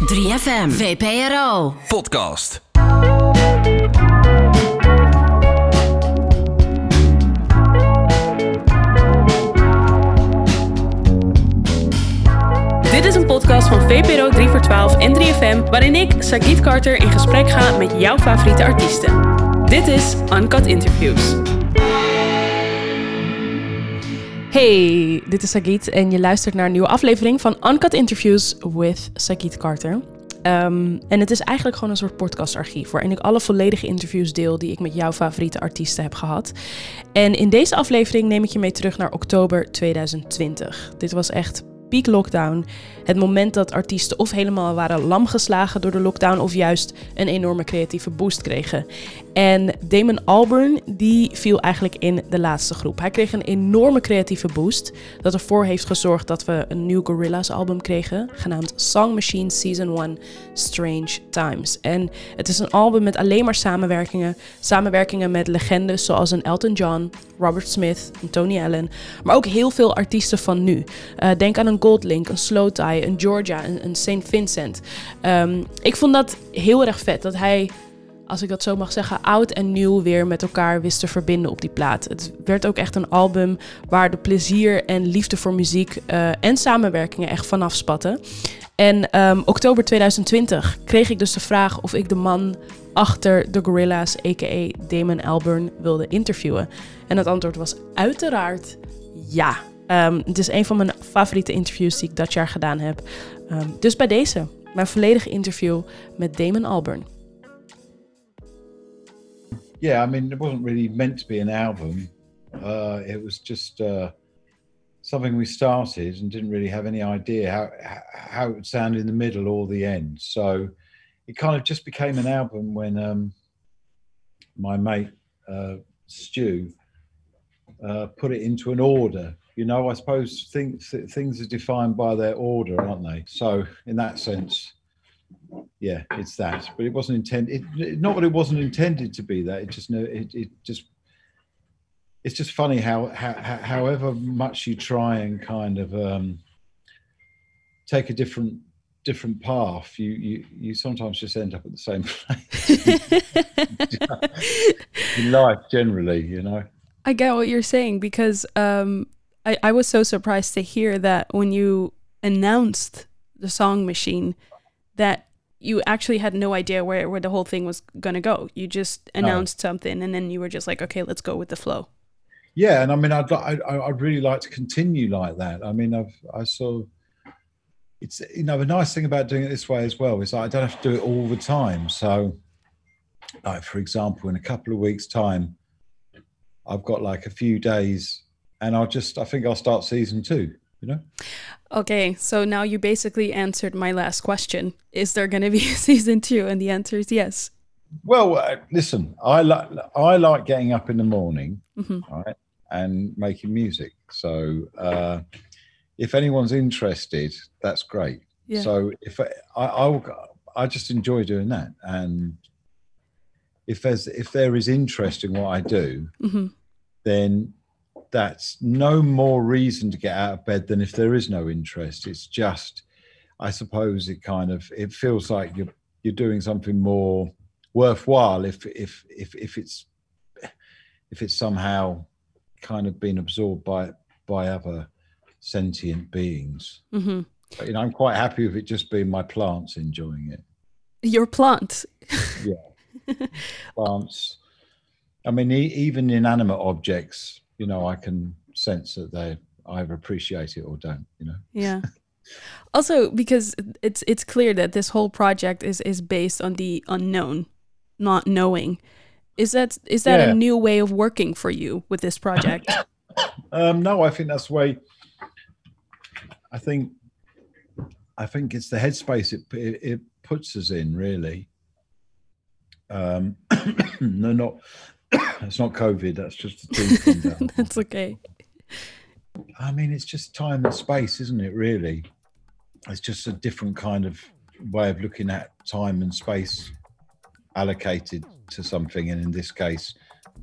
3FM, VPRO. Podcast. Dit is een podcast van VPRO 3 voor 12 en 3FM, waarin ik, Sagit Carter, in gesprek ga met jouw favoriete artiesten. Dit is Uncut Interviews. Hey, dit is Sagit en je luistert naar een nieuwe aflevering van Uncut Interviews with Sagit Carter. Ehm, en het is eigenlijk gewoon een soort podcastarchief waarin ik alle volledige interviews deel die ik met jouw favoriete artiesten heb gehad. En in deze aflevering neem ik je mee terug naar oktober 2020. Dit was echt peak lockdown. Het moment dat artiesten of helemaal waren lamgeslagen door de lockdown of juist een enorme creatieve boost kregen. En Damon Albarn die viel eigenlijk in de laatste groep. Hij kreeg een enorme creatieve boost dat ervoor heeft gezorgd dat we een nieuw Gorillaz album kregen, genaamd Song Machine Season 1 Strange Times. En het is een album met alleen maar samenwerkingen, samenwerkingen met legendes zoals een Elton John, Robert Smith, en Tony Allen, maar ook heel veel artiesten van nu. Uh, denk aan een Goldlink, een Slow Tie, een Georgia, een, een St. Vincent. Um, ik vond dat heel erg vet dat hij als ik dat zo mag zeggen, oud en nieuw weer met elkaar wist te verbinden op die plaat. Het werd ook echt een album waar de plezier en liefde voor muziek uh, en samenwerkingen echt vanaf spatten. En um, oktober 2020 kreeg ik dus de vraag of ik de man achter de Gorillaz, a.k.a. Damon Albarn, wilde interviewen. En het antwoord was uiteraard ja. Um, het is een van mijn favoriete interviews die ik dat jaar gedaan heb. Um, dus bij deze, mijn volledige interview met Damon Albarn. Yeah, I mean, it wasn't really meant to be an album. Uh, it was just uh, something we started and didn't really have any idea how how it would sound in the middle or the end. So it kind of just became an album when um, my mate uh, Stu uh, put it into an order. You know, I suppose things things are defined by their order, aren't they? So in that sense, yeah, it's that. But it wasn't intended. It, not that it wasn't intended to be that. It just no. It, it just. It's just funny how, how, however much you try and kind of um, take a different different path, you you you sometimes just end up at the same place in life generally. You know. I get what you're saying because um, I I was so surprised to hear that when you announced the song machine that you actually had no idea where, where the whole thing was going to go. You just announced no. something and then you were just like, okay, let's go with the flow. Yeah. And I mean, I'd, I'd, I'd really like to continue like that. I mean, I've, I sort of, it's, you know, the nice thing about doing it this way as well is I don't have to do it all the time. So like, for example, in a couple of weeks time, I've got like a few days and I'll just, I think I'll start season two you know? Okay so now you basically answered my last question. Is there going to be a season two? And the answer is yes. Well uh, listen i like i like getting up in the morning mm-hmm. right and making music. So uh, if anyone's interested that's great. Yeah. so if i i I'll, i just enjoy doing that. And if there's if there is interest in what i do mm-hmm. then that's no more reason to get out of bed than if there is no interest. It's just, I suppose, it kind of it feels like you're you're doing something more worthwhile if if if if it's if it's somehow kind of been absorbed by by other sentient beings. Mm-hmm. But, you know, I'm quite happy with it just being my plants enjoying it. Your plants. yeah, plants. I mean, e- even inanimate objects you know, I can sense that they either appreciate it or don't, you know. Yeah. also because it's it's clear that this whole project is is based on the unknown, not knowing. Is that is that yeah. a new way of working for you with this project? um, no, I think that's the way. I think, I think it's the headspace it it, it puts us in. Really. Um, no, not it's not COVID. That's just the That's okay. I mean, it's just time and space, isn't it? Really, it's just a different kind of way of looking at time and space allocated to something, and in this case,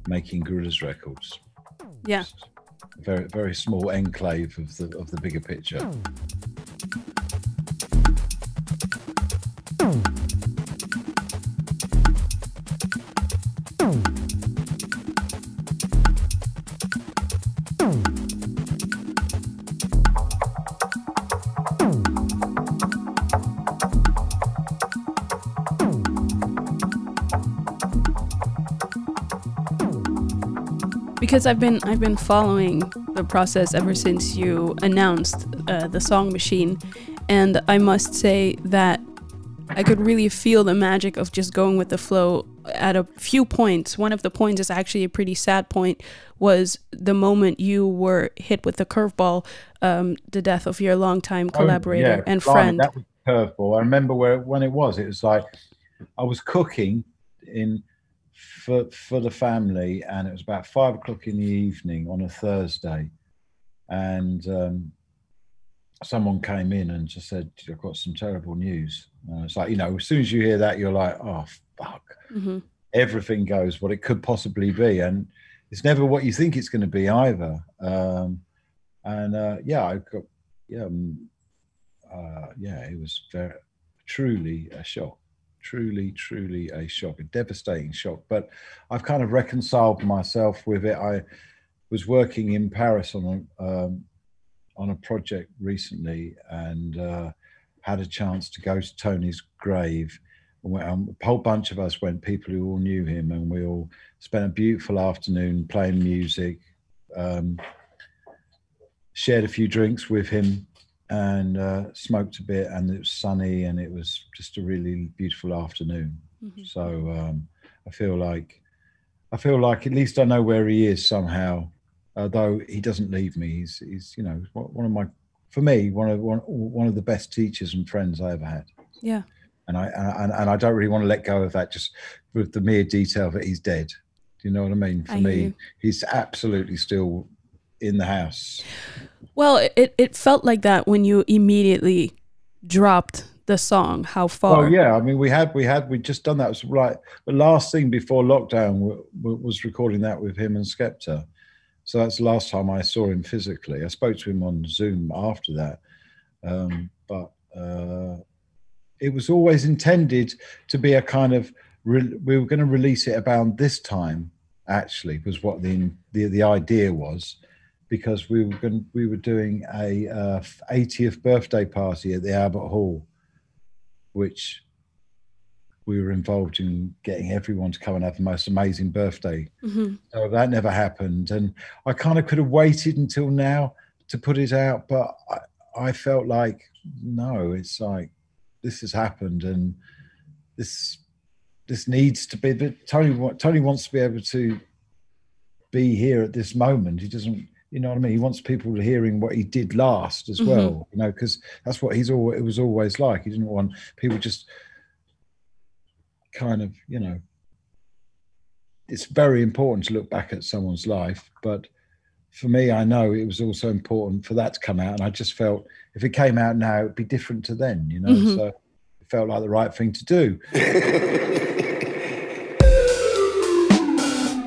making Gorillaz records. Yeah. Just very very small enclave of the of the bigger picture. Because I've been I've been following the process ever since you announced uh, the song machine, and I must say that I could really feel the magic of just going with the flow at a few points. One of the points is actually a pretty sad point. Was the moment you were hit with the curveball, um, the death of your longtime collaborator oh, yeah, and friend. That was curveball. I remember where when it was. It was like I was cooking in for for the family, and it was about five o'clock in the evening on a Thursday, and um, someone came in and just said, "I've got some terrible news." And it's like you know, as soon as you hear that, you're like, "Oh fuck!" Mm-hmm. Everything goes what it could possibly be, and it's never what you think it's going to be either. Um, and uh, yeah, I got yeah, um, uh, yeah, it was very truly a shock truly, truly a shock, a devastating shock. But I've kind of reconciled myself with it. I was working in Paris on a um, on a project recently and uh, had a chance to go to Tony's grave. Um, a whole bunch of us went, people who all knew him, and we all spent a beautiful afternoon playing music, um, shared a few drinks with him, and uh, smoked a bit, and it was sunny, and it was just a really beautiful afternoon. Mm-hmm. So um, I feel like I feel like at least I know where he is somehow, although he doesn't leave me. He's he's you know one of my for me one of one one of the best teachers and friends I ever had. Yeah. And I and, and I don't really want to let go of that just with the mere detail that he's dead. Do you know what I mean? For I me, he's absolutely still in the house. Well, it, it felt like that when you immediately dropped the song. How far? Oh yeah, I mean we had we had we just done that. It was right. The last thing before lockdown was recording that with him and Skepta. So that's the last time I saw him physically. I spoke to him on Zoom after that, um, but uh, it was always intended to be a kind of. Re- we were going to release it about this time. Actually, was what the the, the idea was because we were going, we were doing a uh, 80th birthday party at the Albert Hall, which we were involved in getting everyone to come and have the most amazing birthday. Mm-hmm. So that never happened, and I kind of could have waited until now to put it out, but I, I felt like no, it's like this has happened, and this this needs to be. But Tony Tony wants to be able to be here at this moment. He doesn't you know what I mean? He wants people hearing what he did last as mm-hmm. well, you know, because that's what he's always, it was always like. He didn't want people just kind of, you know, it's very important to look back at someone's life, but for me, I know it was also important for that to come out. And I just felt if it came out now, it'd be different to then, you know, mm-hmm. so it felt like the right thing to do.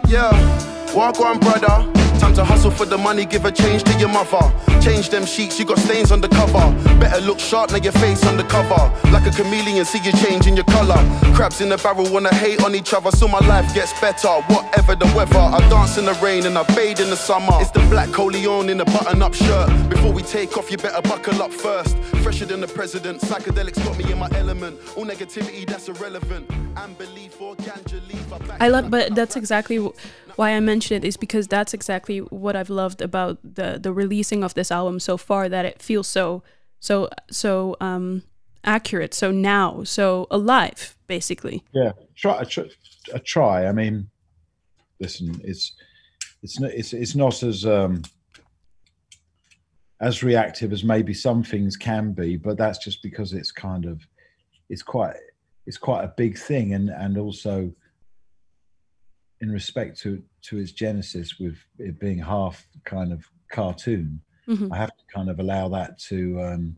yeah, walk on, brother. Time to hustle for the money, give a change to your mother. Change them sheets, you got stains on the cover. Better look sharp, now your face on the cover. Like a chameleon, see you changing your color. Crabs in the barrel wanna hate on each other, so my life gets better. Whatever the weather, I dance in the rain and I bathe in the summer. It's the black Coleon in a button up shirt. Before we take off, you better buckle up first. Fresher than the president, psychedelics got me in my element. All negativity that's irrelevant. I love, but that's exactly why I mention it is because that's exactly what I've loved about the the releasing of this album so far. That it feels so so so um, accurate, so now, so alive, basically. Yeah, try, try, try. I mean, listen, it's it's not it's it's not as um, as reactive as maybe some things can be, but that's just because it's kind of it's quite it's quite a big thing, and and also in respect to to its genesis with it being half kind of cartoon mm-hmm. i have to kind of allow that to um,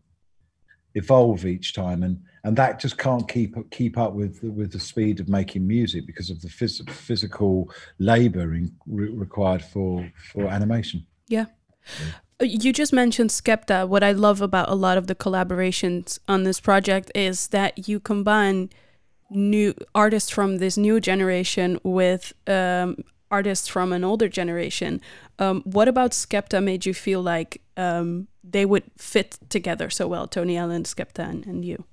evolve each time and and that just can't keep keep up with with the speed of making music because of the phys- physical labor in, re- required for for animation yeah you just mentioned Skepta. What I love about a lot of the collaborations on this project is that you combine new artists from this new generation with um, artists from an older generation. Um, what about Skepta made you feel like um, they would fit together so well, Tony Allen, Skepta, and, and you?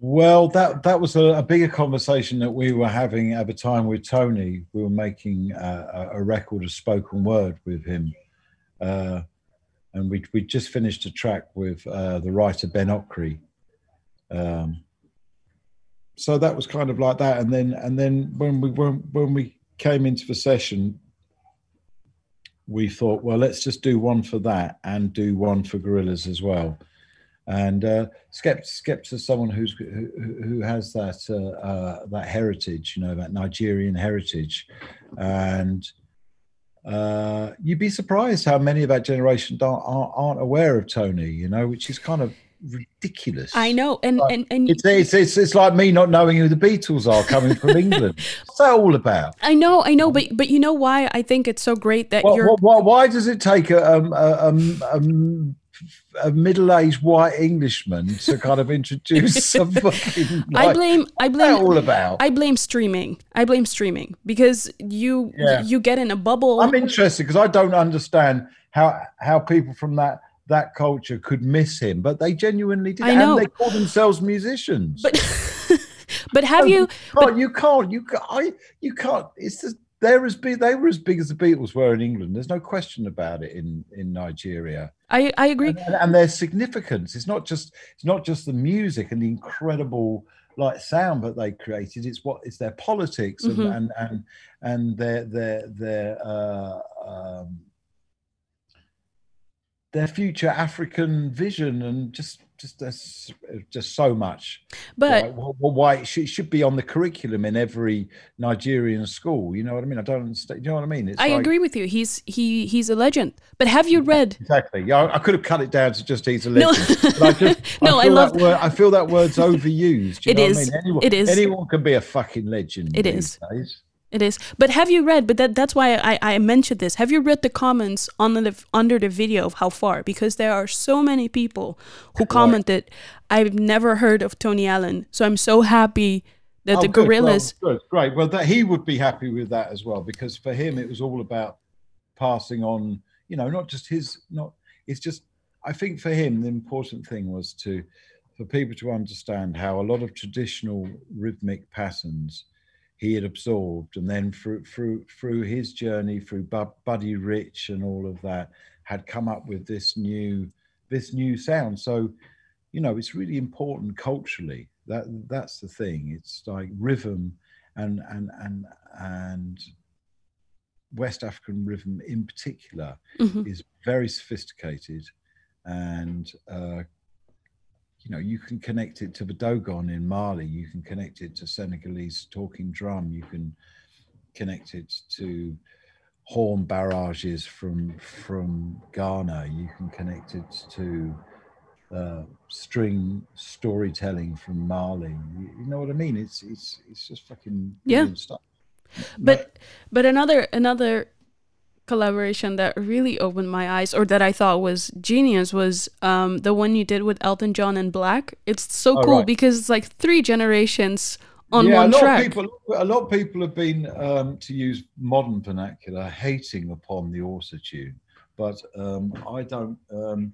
Well, that that was a, a, bigger conversation that we were having at the time with Tony. We were making a, a record of spoken word with him, uh, and we we just finished a track with uh, the writer Ben Okri. Um, so that was kind of like that, and then and then when we when, when we came into the session, we thought, well, let's just do one for that and do one for Gorillaz as well. And uh, Skepta, is someone who's who, who has that uh, uh, that heritage, you know, that Nigerian heritage, and uh, you'd be surprised how many of that generation aren't, aren't aware of Tony, you know, which is kind of ridiculous. I know, and like, and, and it's, it's, it's it's like me not knowing who the Beatles are coming from England. What's that all about? I know, I know, but but you know why I think it's so great that well, you're. Well, why does it take a, um, a, um, um, a middle-aged white Englishman to kind of introduce some fucking. Like, I blame. I blame. all about. I blame streaming. I blame streaming because you yeah. you get in a bubble. I'm interested because I don't understand how how people from that that culture could miss him, but they genuinely did. I know. And they call themselves musicians. But but have you? You can't, but, you can't. You can't. I, you can't. It's just they're as big. They were as big as the Beatles were in England. There's no question about it in in Nigeria. I I agree. And, and their significance. It's not just it's not just the music and the incredible like sound that they created. It's what it's their politics and mm-hmm. and, and and their their their uh, um, their future African vision and just just uh, there's just so much. But why, why it, should, it should, be on the curriculum in every Nigerian school. You know what I mean? I don't understand. You know what I mean? It's I like, agree with you. He's he he's a legend. But have you read exactly? Yeah, I, I could have cut it down to just he's a legend. No, I, just, no, I, I love word. I feel that word's overused. it is. I mean? anyone, it is. Anyone can be a fucking legend. It is. Days. It is. But have you read, but that, that's why I, I mentioned this. Have you read the comments on the under the video of how far? Because there are so many people who commented, I've never heard of Tony Allen. So I'm so happy that oh, the good. Gorillaz. Well, good, great. Well, that he would be happy with that as well, because for him it was all about passing on, you know, not just his not it's just I think for him the important thing was to for people to understand how a lot of traditional rhythmic patterns he had absorbed, and then through through through his journey through Buddy Rich and all of that, had come up with this new this new sound. So, you know, it's really important culturally. That that's the thing. It's like rhythm and and and and West African rhythm in particular mm-hmm. is very sophisticated and uh, you know, you can connect it to the Dogon in Mali, you can connect it to Senegalese talking drum, you can connect it to horn barrages from from Ghana, you can connect it to uh, string storytelling from Mali. You, you, know what I mean? It's it's it's just fucking yeah stuff. But but another another collaboration that really opened my eyes or that I thought was genius was um, the one you did with Elton John and 6LACK. It's so oh, cool right. because it's like three generations on yeah, one a lot track. Of people, a lot of people have been, um, to use modern vernacular, hating upon the auto tune, but um, I don't. Um,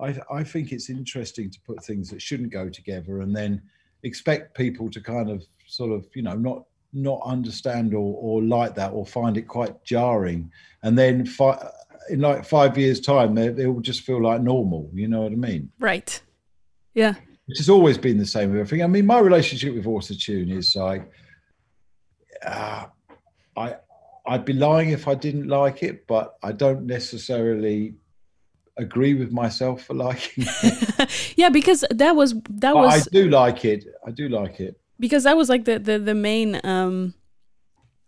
I, I think it's interesting to put things that shouldn't go together and then expect people to kind of sort of you know not not understand or, or like that or find it quite jarring. And then fi- in like five years time it, it will just feel like normal you know what i mean? Right. Yeah. Which has always been the same with everything. I mean my relationship with autotune is like uh, i i'd be lying if i didn't like it but i don't necessarily agree with myself for liking it. Yeah because that was that but was i do like it. I do like it because that was like the the, the main um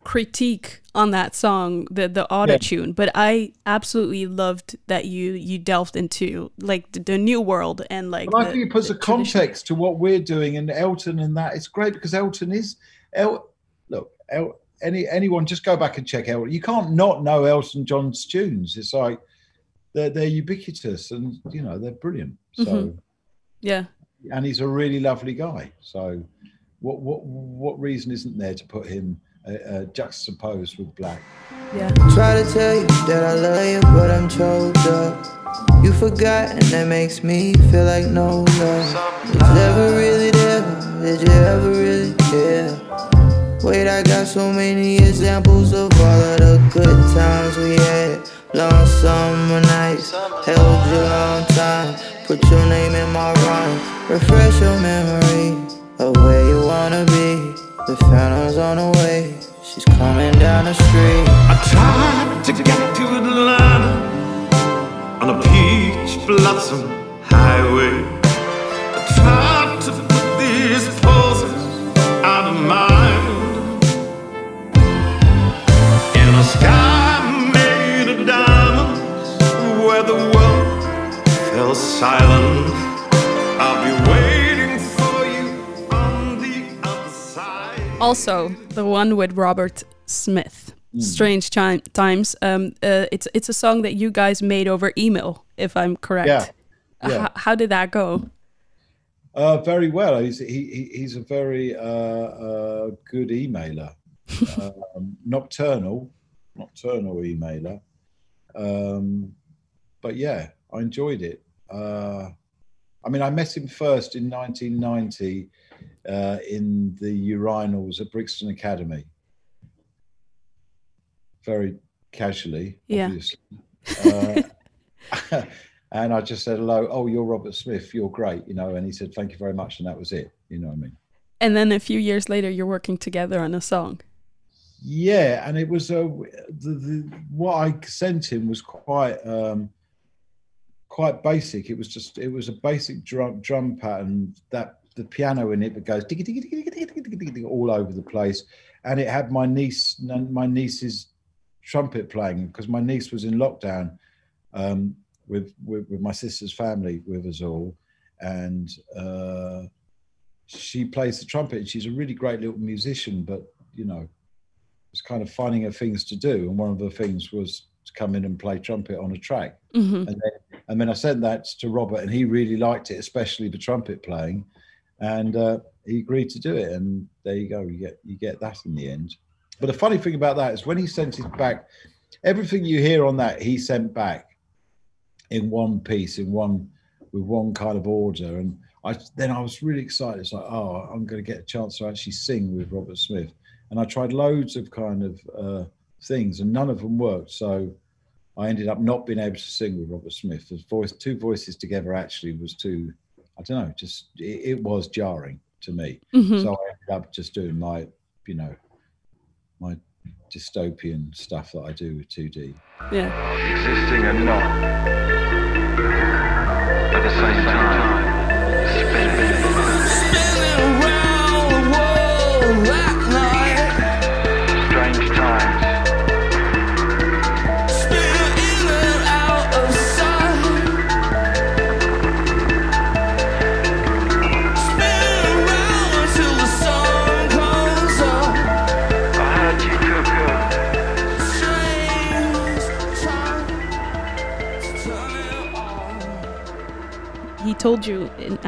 critique on that song the the auto tune yeah. but i absolutely loved that you you delved into like the, the new world and like well, i think it puts a context to what we're doing and elton and that. It's great because elton is El, look El, any anyone just go back and check out you can't not know elton john's tunes. It's like they're they're ubiquitous and you know they're brilliant. So mm-hmm. yeah. And he's a really lovely guy. So what what what reason isn't there to put him uh, uh, juxtaposed with 6LACK? Yeah. Try to tell you that I love you, but I'm choked up. You forgot, and that makes me feel like no love was ever really there. did you ever really care? Wait, I got so many examples of all of the good times we had. Long summer nights, held you long time. Put your name in my rhyme, refresh your memory of where you wanna be. The phantom's on the way, she's coming down the street. I tried to get to Atlanta on a peach blossom highway. I tried to put these poses out of mind in a sky made of diamonds where the world fell silent. Also, the one with Robert Smith. Strange Chi- Times. Um, uh, it's it's a song that you guys made over email, if I'm correct. Yeah, yeah. H- how did that go? Uh, very well. He's he, he, he's a very uh, uh, good emailer, um, nocturnal, nocturnal emailer. Um, but yeah, I enjoyed it. Uh, I mean, I met him first in 1990 uh, in the urinals at Brixton Academy. Very casually, Yeah. obviously. Uh, and I just said hello. Oh, you're Robert Smith. You're great, you know. And he said, "Thank you very much," and that was it. You know what I mean? And then a few years later, you're working together on a song. Yeah, and it was a the, the what I sent him was quite um quite basic. It was just it was a basic drum drum pattern that the piano in it that goes diggy, diggy, diggy, diggy, diggy, diggy, diggy, all over the place, and it had my niece my niece's trumpet playing because my niece was in lockdown um, with, with with my sister's family with us all, and uh, she plays the trumpet. and She's a really great little musician, but you know was kind of finding her things to do, and one of the things was to come in and play trumpet on a track. Mhm. And then, and then I sent that to Robert, and he really liked it, especially the trumpet playing, and uh, he agreed to do it. And there you go, you get you get that in the end. But the funny thing about that is when he sent it back, everything you hear on that he sent back in one piece, in one with one kind of order, and I then I was really excited. It's like, oh, I'm going to get a chance to actually sing with Robert Smith and I tried loads of kind of uh, things, and none of them worked. So I ended up not being able to sing with Robert Smith. The voice, two voices together, actually was too. I don't know. Just it, it was jarring to me. Mhm. So I ended up just doing my, you know, my dystopian stuff that I do with 2D. Yeah. existing and not at the same time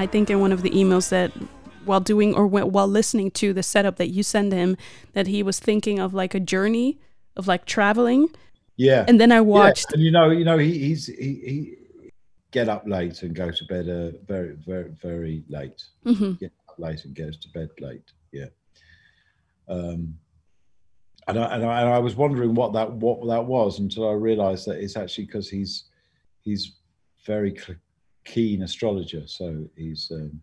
I think, in one of the emails that while doing or while listening to the setup that you send him, that he was thinking of like a journey of like traveling. Yeah. And then I Yeah, watched. and you know, you know, he, he's he, he get up late and go to bed uh, very, very, very late. Mhm. Get up late and goes to bed late. Yeah. Um, and I, and I and I was wondering what that what that was until I realised that it's actually because he's he's very c- keen astrologer. So he's um,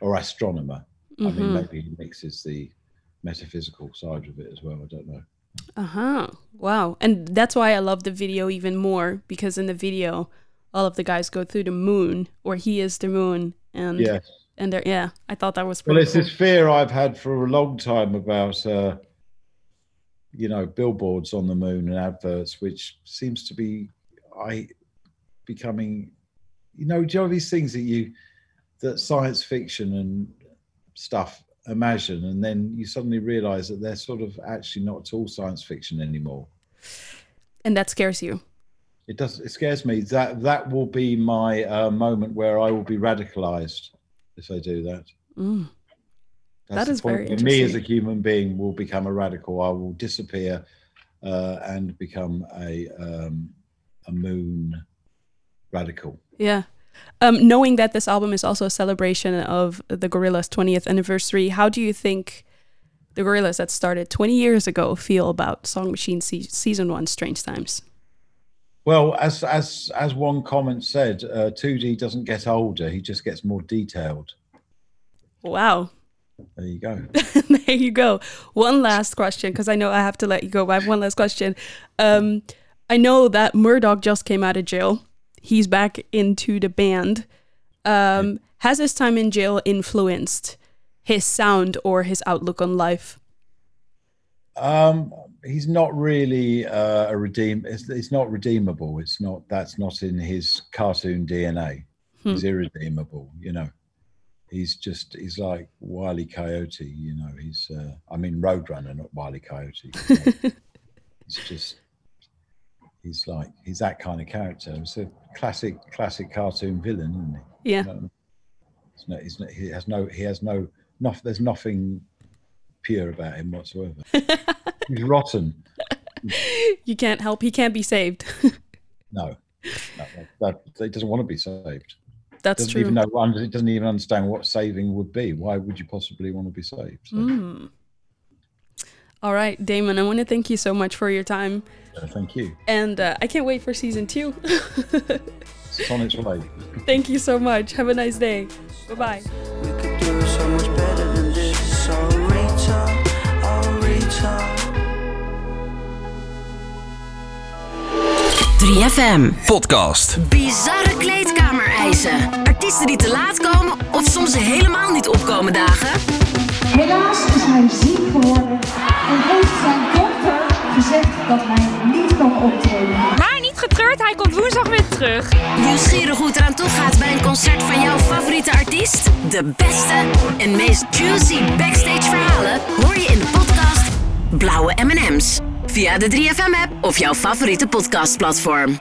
or astronomer. I mean, maybe he mixes the metaphysical side of it as well. I don't know. Uh huh. Wow. And that's why I love the video even more because in the video, all of the guys go through the moon, or he is the moon, and Yes. and they're yeah. I thought that was Well, it's cool. this fear I've had for a long time about, uh, you know, billboards on the moon and adverts, which seems to be, I, becoming, you know, do you know these things that you, that science fiction and stuff imagine, and then you suddenly realise that they're sort of actually not at all science fiction anymore. and that scares you. It does. It scares me. That that will be my uh, moment where I will be radicalized if I do that. Mm. That's That the is point very where Me as a human being will become a radical. I will disappear uh, and become a um, a moon radical. Yeah. Um, knowing that this album is also a celebration of the Gorillaz' 20th anniversary, how do you think the Gorillaz that started 20 years ago feel about Song Machine se- Season 1 Strange Timez? Well, as as as one comment said, uh, 2D doesn't get older; he just gets more detailed. Wow. There you go. there you go. One last question, because I know I have to let you go. But I have one last question. Um, I know that Murdoc just came out of jail. He's back into the band. Um, has his time in jail influenced his sound or his outlook on life? Um, he's not really uh, a redeem. It's, it's not redeemable. It's not. That's not in his cartoon DNA. He's irredeemable. You know. He's just. He's like Wiley Coyote. You know. He's. Uh, I mean, Roadrunner, not Wiley Coyote. he's just. He's like. He's that kind of character. He's a classic, classic cartoon villain, isn't he? Yeah. No, not, he's not, he has no. He has no. no there's nothing pure about him whatsoever. he's rotten. You can't help. He can't be saved. No, no that, that, he doesn't want to be saved. That's doesn't true. even know. He doesn't even understand what saving would be. Why would you possibly want to be saved? So, Mm. All right, Damon, I want to thank you so much for your time. uh, thank you. And uh, I can't wait for season two. It's on its way. thank you so much. Have a nice day. Bye bye. We could do it so much better than this. I'll reach out, I'll reach out. 3FM. Podcast. Bizarre kleedkamereisen. Artiesten die te laat komen of soms helemaal niet opkomen dagen. Helaas is hij ziek geworden en heeft zijn dokter gezegd dat hij niet kan optreden. Maar niet getreurd, hij komt woensdag weer terug. Nieuwsgierig hoe het eraan toe gaat bij een concert van jouw favoriete artiest? De beste en meest juicy backstage verhalen hoor je in de podcast Blauwe M&M's. Via de 3FM app of jouw favoriete podcastplatform.